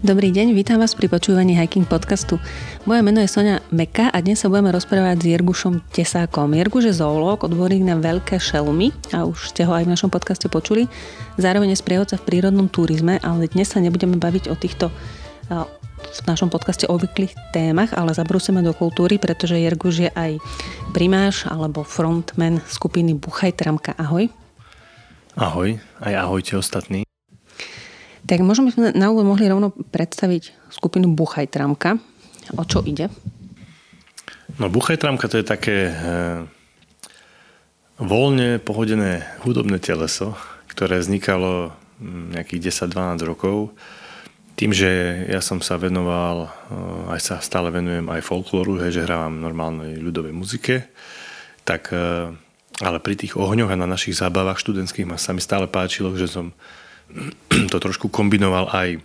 Dobrý deň, vítam vás pri počúvaní Hiking podcastu. Moje meno je Sonia Meka a dnes sa budeme rozprávať s Jergušom Tesákom. Jerguš je zoológ, odborník na veľké šelmy a už ste ho aj v našom podcaste počuli. Zároveň je sprievodca v prírodnom turizme, ale dnes sa nebudeme baviť o týchto v našom podcaste obvyklých témach, ale zabrúsime do kultúry, pretože Jerguš je aj primáš alebo frontman skupiny Buchaj Tramka. Ahoj. Ahoj, aj ahojte ostatní. Tak možno by sme na úvod mohli rovno predstaviť skupinu Buchaj Tramka. O čo ide? No Buchaj Tramka to je také e, voľne pohodené hudobné teleso, ktoré vznikalo nejakých 10-12 rokov. Tým, že ja som sa venoval, e, aj sa stále venujem aj folklóru, hej, že hrávam normálnej ľudovej muzike, tak e, ale pri tých ohňoch a na našich zábavách študentských ma sa mi stále páčilo, že som to trošku kombinoval aj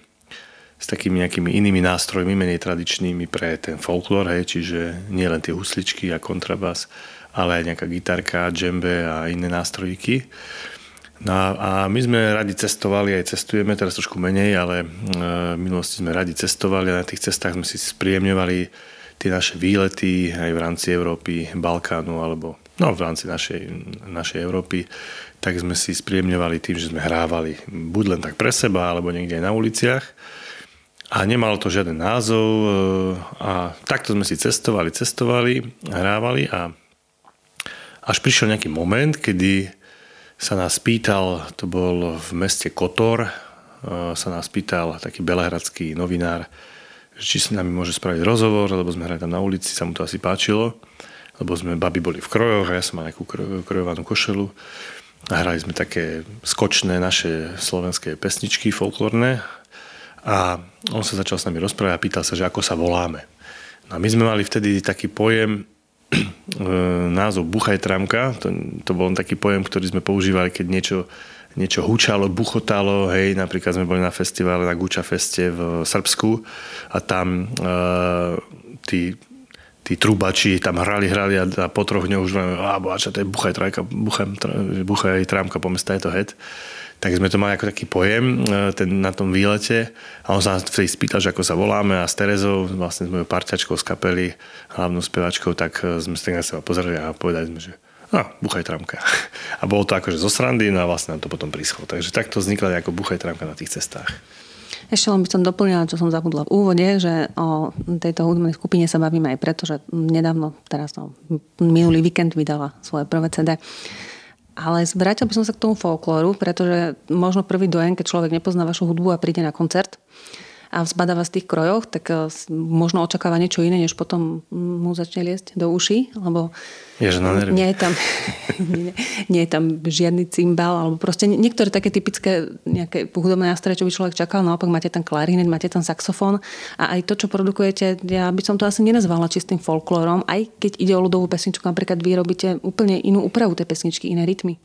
s takými nejakými inými nástrojmi, menej tradičnými pre ten folklór, hej, čiže nie len tie husličky a kontrabas, ale aj nejaká gitarka, džembe a iné nástrojíky. No a my sme radi cestovali, aj cestujeme, teraz trošku menej, ale e, minulosti sme radi cestovali a na tých cestách sme si spríjemňovali tie naše výlety aj v rámci Európy, Balkánu alebo no, v rámci našej, našej Európy tak sme si spríjemňovali tým, že sme hrávali buď len tak pre seba, alebo niekde aj na uliciach. A nemalo to žiaden názov e, a takto sme si cestovali, cestovali, hrávali a až prišiel nejaký moment, kedy sa nás pýtal, to bol v meste Kotor, e, sa nás pýtal taký belehradský novinár, či sa nami môže spraviť rozhovor, lebo sme hrali tam na ulici, sa mu to asi páčilo, lebo sme babi boli v krojoch a ja som mal nejakú krojovanú košelu a hrali sme také skočné naše slovenské pesničky folklórne. A on sa začal s nami rozprávať a pýtal sa, že ako sa voláme. No a my sme mali vtedy taký pojem, e, názov Buchaj tramka, to, to bol taký pojem, ktorý sme používali, keď niečo, niečo hučalo, buchotalo, hej, napríklad sme boli na festivale na Guča Feste v Srbsku a tam uh, tí tí trubači tam hrali, hrali a, a po troch dňoch už len, a bohača, to je buchaj trajka, buchaj, buchaj trámka, po mesta je to het. Tak sme to mali ako taký pojem e, ten, na tom výlete a on sa vtedy spýtal, že ako sa voláme a s Terezou, vlastne s mojou parťačkou z kapely, hlavnou spevačkou, tak e, sme sa tak na seba pozerali a povedali sme, že a buchaj tramka. A bolo to akože zo srandy, no a vlastne nám to potom prischlo. Takže takto vznikla ako buchaj tramka na tých cestách. Ešte len by som doplnila, čo som zabudla v úvode, že o tejto hudobnej skupine sa bavíme aj preto, že nedávno, teraz no, minulý víkend vydala svoje prvé CD. Ale zvrátil by som sa k tomu folklóru, pretože možno prvý dojem, keď človek nepozná vašu hudbu a príde na koncert, a vzbadáva z tých krojoch, tak eh, možno očakáva niečo iné, než potom mu začne liesť do uší, lebo na nie, je tam, nie, nie je tam žiadny cymbal, alebo proste niektoré také typické nejaké hudobné nástroje, čo by človek čakal, naopak máte tam klarinet, máte tam saxofón a aj to, čo produkujete, ja by som to asi nenazvala čistým folklórom, aj keď ide o ľudovú pesničku, napríklad vy robíte úplne inú úpravu tej pesničky, iné rytmy.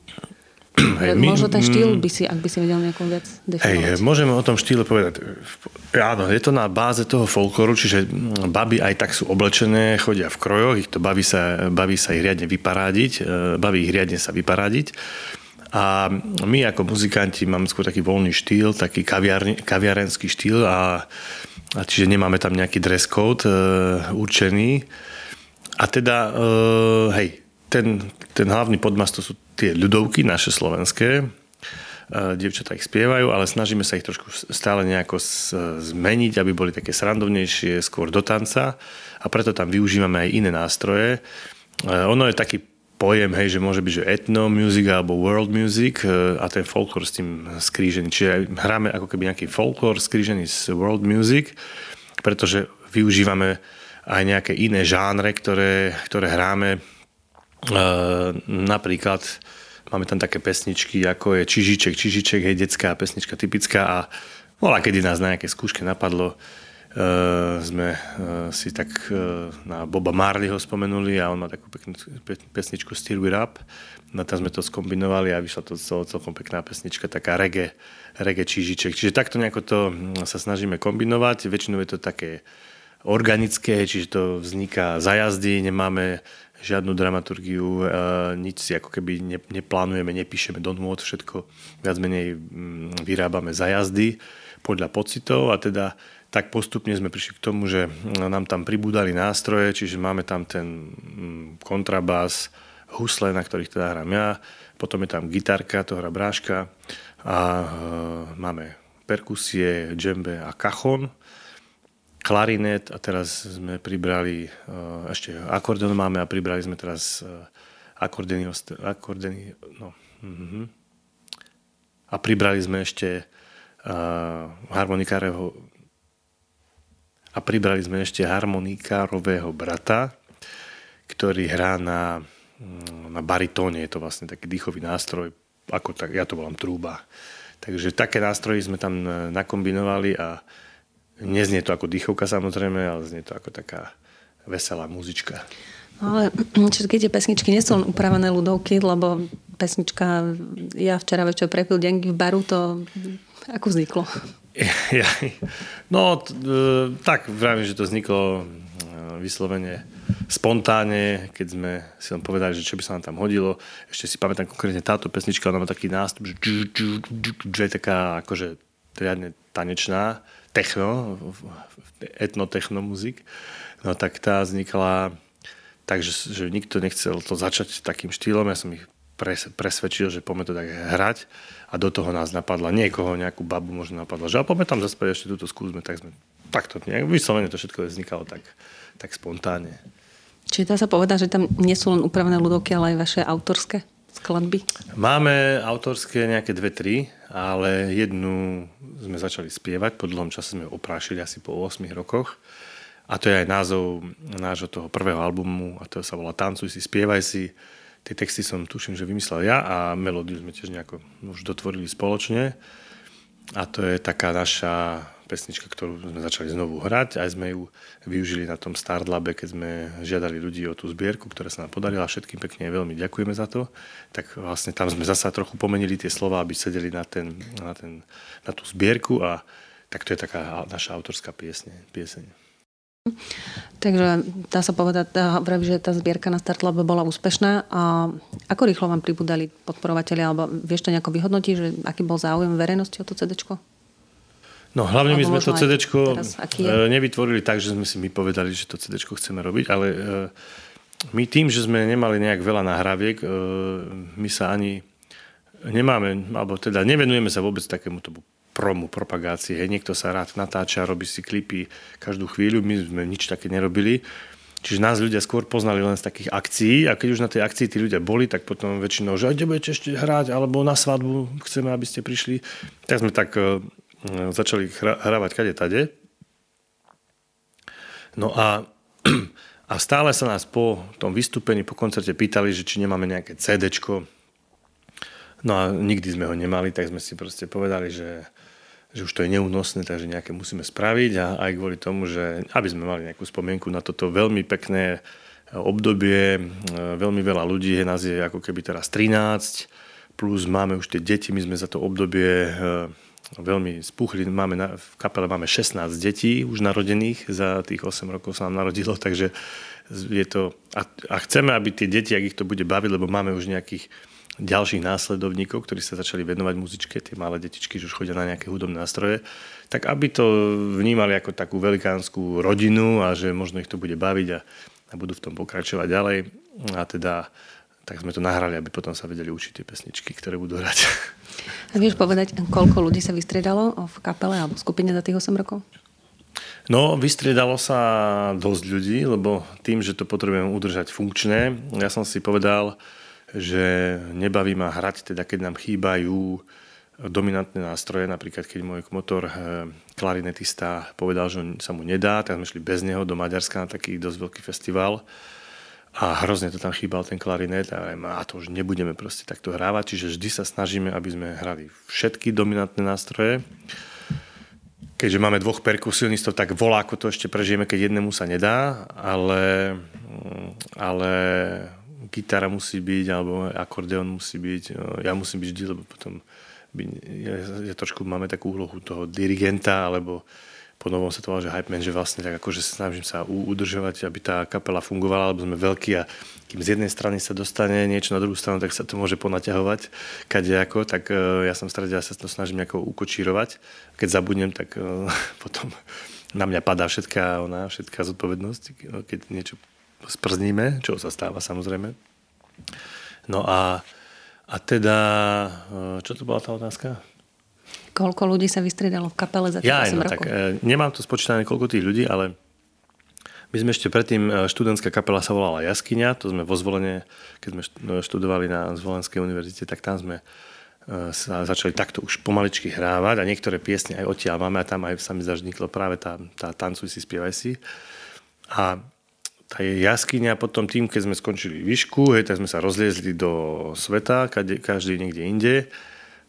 Hej, my, Možno ten štýl by si, ak by si vedel nejakú vec definovať. Hej, môžeme o tom štýle povedať. Áno, je to na báze toho folklóru, čiže baby aj tak sú oblečené, chodia v krojoch, ich to baví sa, baví sa ich riadne vyparádiť, e, baví ich riadne sa vyparádiť. A my ako muzikanti máme skôr taký voľný štýl, taký kaviarenský štýl a, a čiže nemáme tam nejaký dress code e, určený. A teda, e, hej, ten, ten hlavný podmas to sú tie ľudovky naše slovenské, dievčatá ich spievajú, ale snažíme sa ich trošku stále nejako zmeniť, aby boli také srandovnejšie, skôr do tanca a preto tam využívame aj iné nástroje. Ono je taký pojem, hej, že môže byť, že etno music alebo world music e, a ten folklór s tým skrížený. Čiže hráme ako keby nejaký folklór skrížený s world music, pretože využívame aj nejaké iné žánre, ktoré, ktoré hráme napríklad máme tam také pesničky, ako je Čižiček, Čižiček, hej, detská pesnička typická a bola, kedy nás na nejaké skúške napadlo, Uh, sme uh, si tak uh, na Boba Marleyho spomenuli a on má takú peknú pesničku Steer It Up. No tam sme to skombinovali a vyšla to cel, celkom pekná pesnička, taká reggae, reggae čížiček. Čiže takto nejako to hm, sa snažíme kombinovať. Väčšinou je to také organické, čiže to vzniká za jazdy, nemáme žiadnu dramaturgiu, nič si ako keby neplánujeme, nepíšeme do nôd, všetko viac menej mm, vyrábame za jazdy podľa pocitov. A teda tak postupne sme prišli k tomu, že nám tam pribúdali nástroje, čiže máme tam ten mm, kontrabás, husle, na ktorých teda hrám ja, potom je tam gitarka, to hrá bráška a e, máme perkusie, džembe a kachon, klarinet a teraz sme pribrali, e, ešte akordeon máme a pribrali sme teraz akordeny, akordeny no, mm-hmm. a pribrali sme ešte uh, harmonikáreho a pribrali sme ešte harmonikárového brata, ktorý hrá na, mm, na baritóne, je to vlastne taký dýchový nástroj, ako tak, ja to volám trúba. Takže také nástroje sme tam e, nakombinovali a neznie to ako dýchovka samozrejme, ale znie to ako taká veselá muzička. Ale všetky tie pesničky nie sú upravené ľudovky, lebo pesnička Ja včera večer prepil denky v baru, to ako vzniklo? Ja, no, t- e, tak vravím, že to vzniklo e, vyslovene spontánne, keď sme si len povedali, že čo by sa nám tam hodilo. Ešte si pamätám konkrétne táto pesnička, ona má taký nástup, že, že je taká akože riadne tanečná, techno, etnotechno muzik. No tak tá vznikla takže že nikto nechcel to začať takým štýlom. Ja som ich presvedčil, že poďme to tak hrať a do toho nás napadla niekoho, nejakú babu možno napadla, že a poďme tam zaspať ešte túto skúsme, tak sme takto, nejak vyslovene to všetko vznikalo tak, tak spontánne. Čiže dá sa povedať, že tam nie sú len upravené ľudovky, ale aj vaše autorské skladby? Máme autorské nejaké dve, tri, ale jednu sme začali spievať, po dlhom čase sme oprášili asi po 8 rokoch. A to je aj názov nášho toho prvého albumu a to sa volá Tancuj si, spievaj si. Tie texty som tuším, že vymyslel ja a melódiu sme tiež nejako už dotvorili spoločne. A to je taká naša pesnička, ktorú sme začali znovu hrať. Aj sme ju využili na tom Startlabe, keď sme žiadali ľudí o tú zbierku, ktorá sa nám podarila. Všetkým pekne veľmi ďakujeme za to. Tak vlastne tam sme zasa trochu pomenili tie slova, aby sedeli na, ten, na, ten, na tú zbierku a tak to je taká naša autorská piesne, pieseň. Takže dá sa povedať, vraví, že tá zbierka na Startlab bola úspešná. A ako rýchlo vám pribudali podporovateľi, alebo vieš to nejako vyhodnotiť, že aký bol záujem verejnosti o to CD? No hlavne my sme to CD e, nevytvorili tak, že sme si my povedali, že to CD chceme robiť, ale e, my tým, že sme nemali nejak veľa nahráviek, e, my sa ani nemáme, alebo teda nevenujeme sa vôbec takémuto promu, propagácii. Hej, niekto sa rád natáča, robí si klipy každú chvíľu, my sme nič také nerobili. Čiže nás ľudia skôr poznali len z takých akcií a keď už na tej akcii tí ľudia boli, tak potom väčšinou, že kde budete ešte hrať, alebo na svadbu chceme, aby ste prišli. Tak sme tak začali hra, hrávať kade tade. No a, a stále sa nás po tom vystúpení, po koncerte pýtali, že či nemáme nejaké CDčko. No a nikdy sme ho nemali, tak sme si proste povedali, že že už to je neúnosné, takže nejaké musíme spraviť a aj kvôli tomu, že aby sme mali nejakú spomienku na toto veľmi pekné obdobie, e, veľmi veľa ľudí, je nás je ako keby teraz 13, plus máme už tie deti, my sme za to obdobie veľmi spuchli, máme na, v kapele máme 16 detí už narodených, za tých 8 rokov sa nám narodilo, takže je to, a, a chceme, aby tie deti, ak ich to bude baviť, lebo máme už nejakých ďalších následovníkov, ktorí sa začali venovať muzičke, tie malé detičky, že už chodia na nejaké hudobné nástroje, tak aby to vnímali ako takú velikánsku rodinu a že možno ich to bude baviť a, a budú v tom pokračovať ďalej. A teda tak sme to nahrali, aby potom sa vedeli učiť tie pesničky, ktoré budú hrať. A vieš povedať, koľko ľudí sa vystriedalo v kapele alebo v skupine za tých 8 rokov? No, vystriedalo sa dosť ľudí, lebo tým, že to potrebujem udržať funkčné, ja som si povedal, že nebaví ma hrať, teda keď nám chýbajú dominantné nástroje, napríklad keď môj motor eh, klarinetista povedal, že sa mu nedá, tak sme šli bez neho do Maďarska na taký dosť veľký festival a hrozne to tam chýbal ten klarinet a, a to už nebudeme proste takto hrávať, čiže vždy sa snažíme, aby sme hrali všetky dominantné nástroje. Keďže máme dvoch perkusionistov, tak volá, to ešte prežijeme, keď jednému sa nedá, ale, ale gitara musí byť, alebo akordeon musí byť, no, ja musím byť vždy, lebo potom by, ja, ja trošku máme takú úlohu toho dirigenta, alebo po novom sa to volá, že hype man, že vlastne tak akože snažím sa udržovať, aby tá kapela fungovala, lebo sme veľkí a kým z jednej strany sa dostane niečo na druhú stranu, tak sa to môže ponaťahovať kadejako, tak uh, ja som v sa to snažím nejako ukočírovať. Keď zabudnem, tak uh, potom na mňa padá všetká, ona, všetká zodpovednosť, keď niečo sprzníme, čo sa stáva samozrejme. No a, a teda, e, čo to bola tá otázka? Koľko ľudí sa vystriedalo v kapele za tých ja, 8 no, rokov? Tak, e, nemám to spočítané, koľko tých ľudí, ale my sme ešte predtým, e, študentská kapela sa volala Jaskyňa, to sme vo zvolenie, keď sme študovali na Zvolenskej univerzite, tak tam sme sa začali takto už pomaličky hrávať a niektoré piesne aj odtiaľ máme a tam aj sa mi zažniklo práve tá, tá Tancuj si, spievaj si. A tá jaskyňa potom tým, keď sme skončili výšku, hej, tak sme sa rozliezli do sveta, každý niekde inde,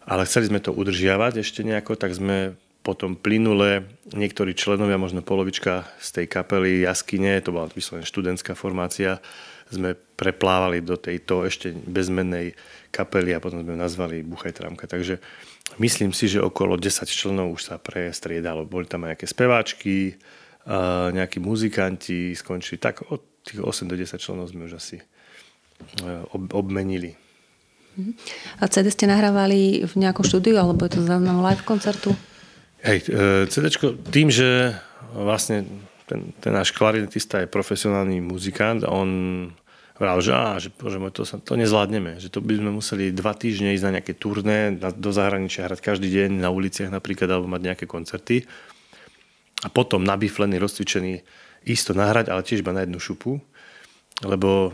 ale chceli sme to udržiavať ešte nejako, tak sme potom plynule niektorí členovia, možno polovička z tej kapely Jaskyne, to bola vyslovene študentská formácia, sme preplávali do tejto ešte bezmennej kapely a potom sme nazvali Buchaj Tramka. Takže myslím si, že okolo 10 členov už sa prestriedalo. Boli tam aj nejaké speváčky, nejakí muzikanti, skončili tak od tých 8 do 10 členov sme už asi e, obmenili. A CD ste nahrávali v nejakom štúdiu, alebo je to záznam live koncertu? Hej, e, CD, tým, že vlastne ten, ten náš klarinetista je profesionálny muzikant, on Vral, že, á, že bože môj, to, sa, to nezvládneme, že to by sme museli dva týždne ísť na nejaké turné, na, do zahraničia hrať každý deň na uliciach napríklad, alebo mať nejaké koncerty. A potom nabiflený, rozcvičený, isto nahrať, ale tiež iba na jednu šupu, lebo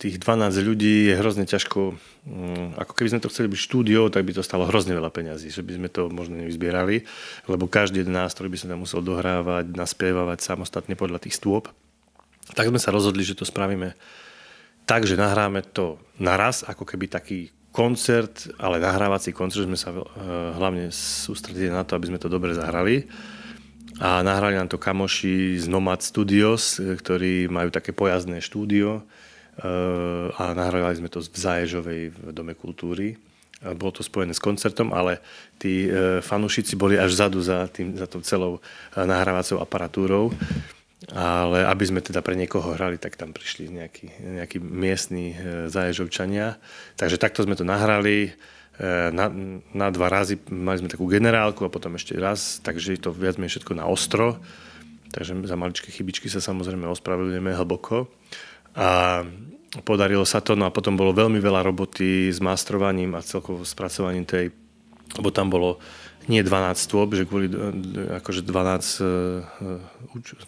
tých 12 ľudí je hrozne ťažko, mm, ako keby sme to chceli byť štúdio, tak by to stalo hrozne veľa peňazí, že by sme to možno nevyzbierali, lebo každý jeden nástroj by sa tam musel dohrávať, naspievavať samostatne podľa tých stôp. Tak sme sa rozhodli, že to spravíme Takže nahráme to naraz, ako keby taký koncert, ale nahrávací koncert, sme sa uh, hlavne sústredili na to, aby sme to dobre zahrali. A nahrali nám to kamoši z Nomad Studios, ktorí majú také pojazdné štúdio uh, a nahrávali sme to v Zaježovej v Dome kultúry. Bolo to spojené s koncertom, ale tí fanúšici boli až vzadu za, tým, za tou celou nahrávacou aparatúrou ale aby sme teda pre niekoho hrali, tak tam prišli nejakí, nejakí miestni e, zaježovčania. Takže takto sme to nahrali e, na, na dva razy, mali sme takú generálku a potom ešte raz, takže to viac menej všetko na ostro. Takže za maličké chybičky sa samozrejme ospravedlňujeme hlboko. A podarilo sa to, no a potom bolo veľmi veľa roboty s mastrovaním a celkovo spracovaním tej, lebo tam bolo nie 12 stôp, že kvôli akože 12 e,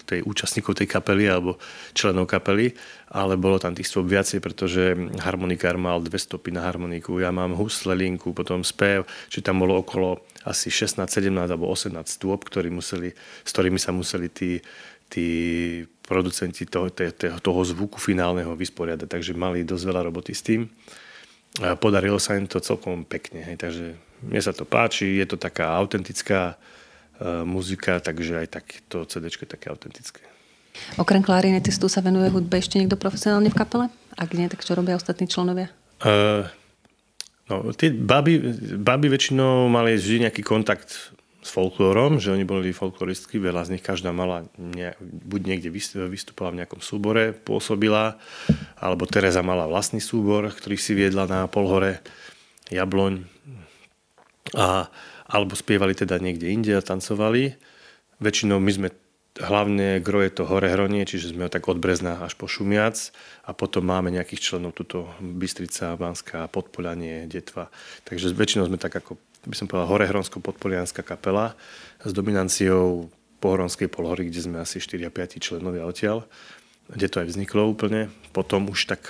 tej účastníkov tej kapely alebo členov kapely, ale bolo tam tých stôp viacej, pretože harmonikár mal dve stopy na harmoniku, ja mám husle, linku, potom spev, či tam bolo okolo asi 16, 17 alebo 18 stôp, ktorý museli, s ktorými sa museli tí, tí producenti toho, toho, toho zvuku finálneho vysporiadať, takže mali dosť veľa roboty s tým. Podarilo sa im to celkom pekne, hej, takže mne sa to páči, je to taká autentická uh, muzika, takže aj takto CD je také autentické. Okrem klarinetistu sa venuje hudbe ešte niekto profesionálne v kapele? Ak nie, tak čo robia ostatní členovia? Uh, no, tie baby, baby väčšinou mali vždy nejaký kontakt s folklórom, že oni boli folkloristky, veľa z nich každá mala ne, buď niekde vystúpala v nejakom súbore, pôsobila, alebo Teresa mala vlastný súbor, ktorý si viedla na Polhore, Jabloň, a, alebo spievali teda niekde inde a tancovali. Väčšinou my sme hlavne gro je to hore hronie, čiže sme tak od Brezna až po Šumiac a potom máme nejakých členov tuto Bystrica, Banská, Podpolianie, Detva. Takže väčšinou sme tak ako by som povedal horehronsko-podpolianská kapela s dominanciou pohoronskej polhory, kde sme asi 4 a 5 členovia odtiaľ, kde to aj vzniklo úplne. Potom už tak,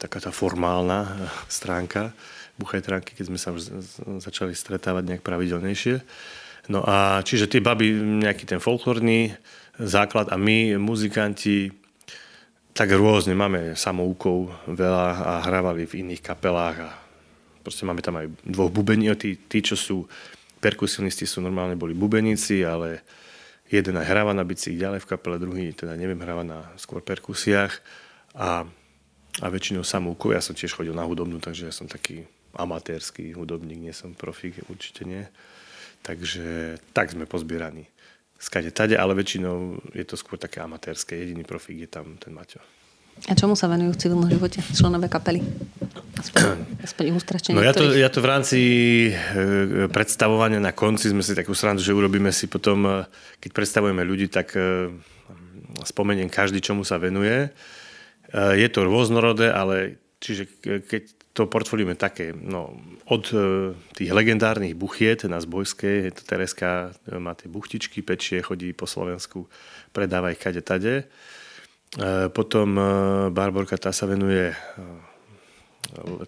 taká tá formálna stránka buchajtránky, keď sme sa už začali stretávať nejak pravidelnejšie. No a čiže tie baby, nejaký ten folklórny základ a my, muzikanti, tak rôzne, máme samoukov veľa a hrávali v iných kapelách a proste máme tam aj dvoch bubení, tí, tí, čo sú perkusionisti, sú normálne boli bubeníci, ale jeden aj hráva na bicích ďalej v kapele, druhý teda neviem, hráva na skôr perkusiách a, a väčšinou samoukov. Ja som tiež chodil na hudobnú, takže ja som taký amatérsky hudobník, nie som profík, určite nie. Takže tak sme pozbieraní. Skade tade, ale väčšinou je to skôr také amatérske. Jediný profík je tam ten Maťo. A čomu sa venujú v civilnom živote členové kapely? Aspoň, aspoň No ja to, ja to v rámci e, predstavovania na konci sme si takú srandu, že urobíme si potom, e, keď predstavujeme ľudí, tak e, spomeniem každý, čomu sa venuje. Je to rôznorodé, ale čiže keď to portfólio je také, no, od tých legendárnych buchiet na Zbojskej, je to Tereska, má tie buchtičky, pečie, chodí po Slovensku, predáva ich kade tade. Potom Barborka, tá sa venuje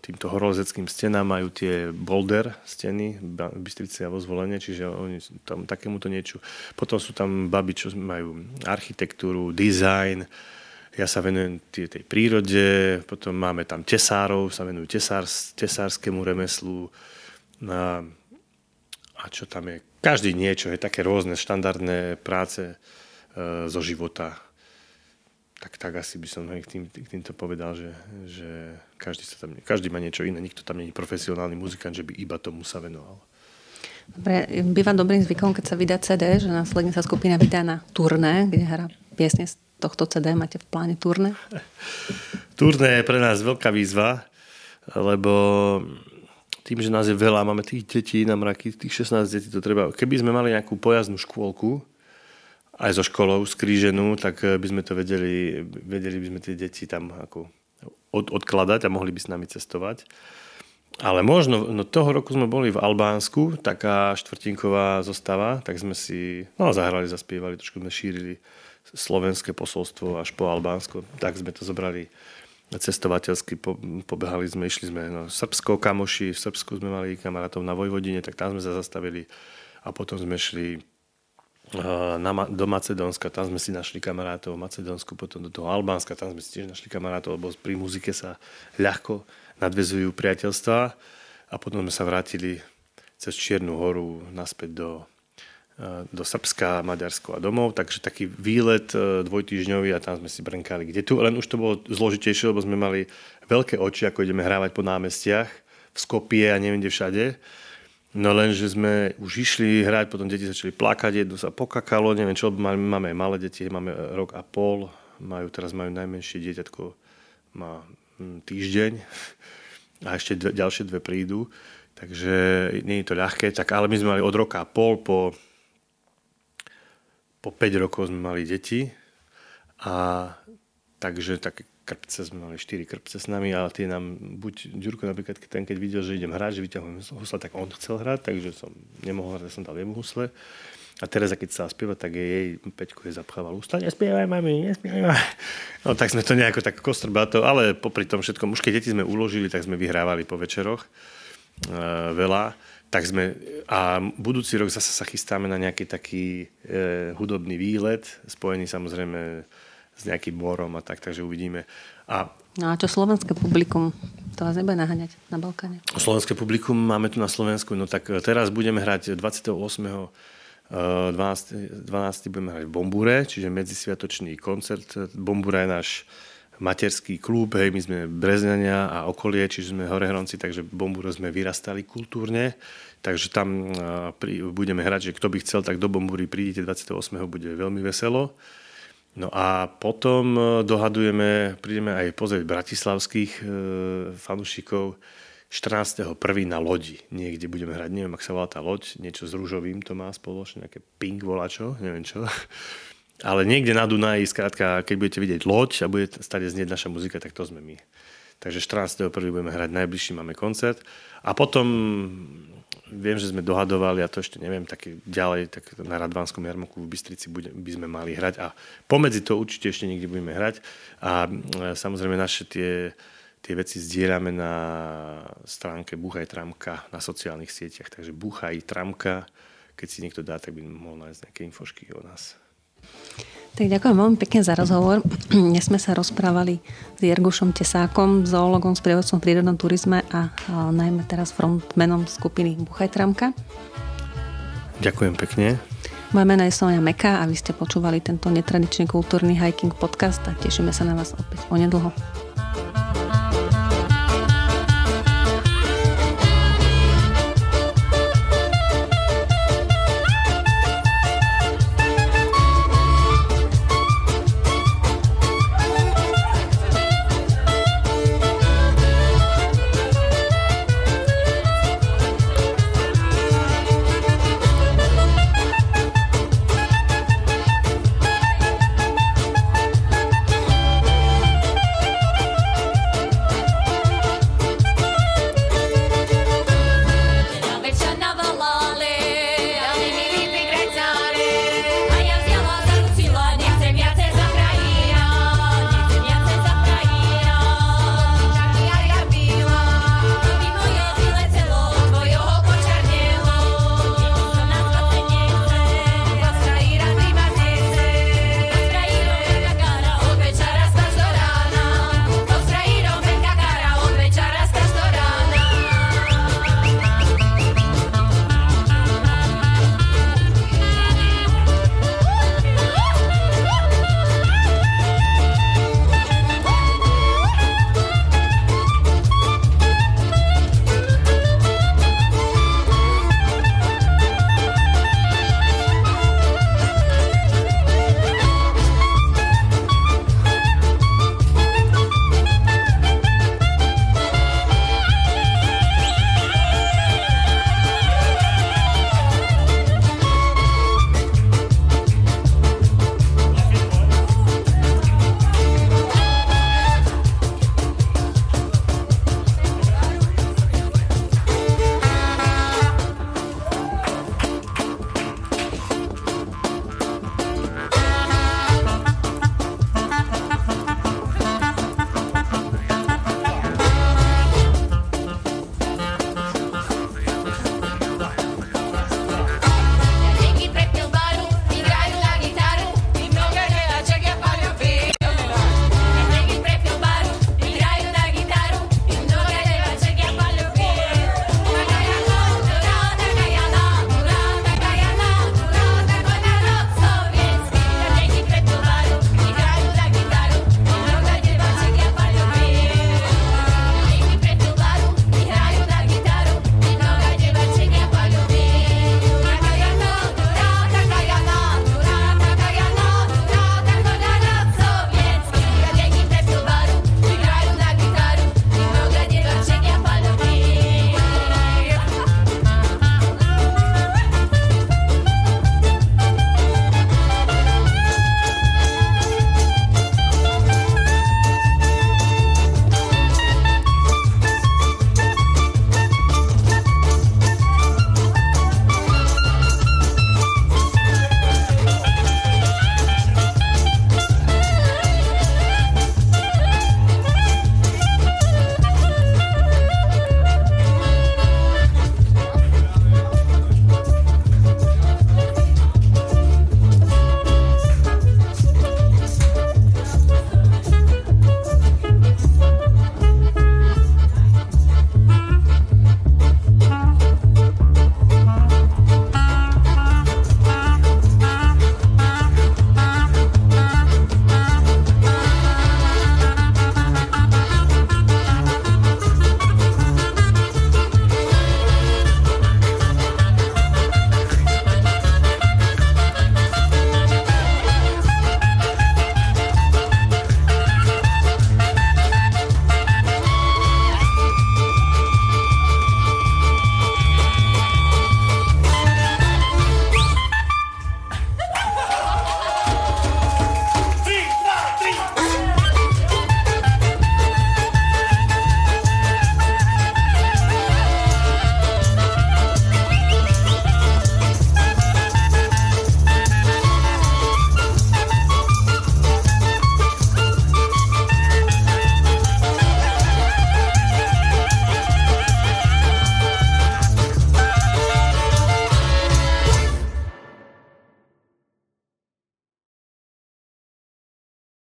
týmto horolezeckým stenám majú tie boulder steny, Bystrice a vo zvolenie, čiže oni tam takémuto niečo. Potom sú tam baby, čo majú architektúru, design, ja sa venujem tej, tej prírode, potom máme tam tesárov, sa venujú tesár, tesárskému remeslu. A, a čo tam je? Každý niečo, je také rôzne štandardné práce e, zo života tak, tak asi by som k, tým, k týmto povedal, že, že každý, sa tam, každý má niečo iné, nikto tam není profesionálny muzikant, že by iba tomu sa venoval. Dobre, býva dobrým zvykom, keď sa vydá CD, že následne sa skupina vydá na turné, kde hrá piesne z tohto CD. Máte v pláne turné? turné je pre nás veľká výzva, lebo tým, že nás je veľa, máme tých detí na mraky, tých 16 detí, to treba... Keby sme mali nejakú pojazdnú škôlku, aj so školou skríženú, tak eh, by sme to vedeli, vedeli by sme tie deti tam ako od, odkladať a mohli by s nami cestovať. Ale možno, no toho roku sme boli v Albánsku, taká štvrtinková zostava, tak sme si no, zahrali, zaspievali, trošku sme šírili slovenské posolstvo až po Albánsko. Tak sme to zobrali cestovateľsky, po, pobehali sme, išli sme no, Srbsko, kamoši, v Srbsku sme mali kamarátov na Vojvodine, tak tam sme sa zastavili a potom sme šli na, do Macedónska, tam sme si našli kamarátov, v Macedónsku, potom do toho Albánska, tam sme si tiež našli kamarátov, lebo pri muzike sa ľahko nadvezujú priateľstva. A potom sme sa vrátili cez Čiernu horu naspäť do, do Srbska, Maďarsko a domov, takže taký výlet e, dvojtýždňový a tam sme si brnkali kde tu, len už to bolo zložitejšie, lebo sme mali veľké oči, ako ideme hrávať po námestiach v Skopie a neviem kde všade No len, že sme už išli hrať, potom deti začali plakať, jedno sa pokakalo, neviem čo, máme, malé deti, máme rok a pol, majú, teraz majú najmenšie dieťatko, má hm, týždeň a ešte dve, ďalšie dve prídu, takže nie je to ľahké, tak ale my sme mali od roka a pol po, po 5 rokov sme mali deti a takže také krpce, sme mali 4 krpce s nami, ale tie nám, buď Ďurko napríklad, ten keď videl, že idem hrať, že vyťahujem husle, tak on chcel hrať, takže som nemohol hrať, som dal jemu husle. A teraz, keď sa spieva, tak je jej Peťko je zapchával ústa, nespievaj, mami, nespievaj. No tak sme to nejako tak kostrbato, ale popri tom všetkom, už keď deti sme uložili, tak sme vyhrávali po večeroch uh, veľa. Tak sme, a budúci rok zase sa chystáme na nejaký taký e, hudobný výlet, spojený samozrejme s nejakým morom a tak, takže uvidíme. A No a čo slovenské publikum? To vás nebude naháňať na Balkáne? Slovenské publikum máme tu na Slovensku. No tak e, teraz budeme hrať 28. 12. 12. budeme hrať v Bombure, čiže medzisviatočný koncert. Bombura je náš materský klub, hej, my sme Brezňania a okolie, čiže sme horehronci, takže v Bombure sme vyrastali kultúrne, takže tam e, budeme hrať, že kto by chcel, tak do Bombury prídite 28. bude veľmi veselo. No a potom e, dohadujeme, prídeme aj pozrieť bratislavských e, fanúšikov 14.1. na lodi. Niekde budeme hrať, neviem, ak sa volá tá loď, niečo s rúžovým to má spoločne, nejaké pink volačo, neviem čo. Ale niekde na Dunaji, skrátka, keď budete vidieť loď a bude stade znieť naša muzika, tak to sme my. Takže 14.1. budeme hrať, najbližší máme koncert. A potom viem, že sme dohadovali, a to ešte neviem, tak ďalej, tak na Radvánskom jarmoku v Bystrici by sme mali hrať a pomedzi to určite ešte niekde budeme hrať a e, samozrejme naše tie, tie veci zdieľame na stránke Buchaj Tramka na sociálnych sieťach, takže Buchaj Tramka, keď si niekto dá, tak by mohol nájsť nejaké infošky o nás. Tak ďakujem veľmi pekne za rozhovor. Dnes sme sa rozprávali s Jergušom Tesákom, zoologom, sprievodcom v prírodnom turizme a, a najmä teraz frontmenom skupiny Buchaj Tramka. Ďakujem pekne. Moje meno je Sonia Meka a vy ste počúvali tento netradičný kultúrny hiking podcast a tešíme sa na vás opäť onedlho.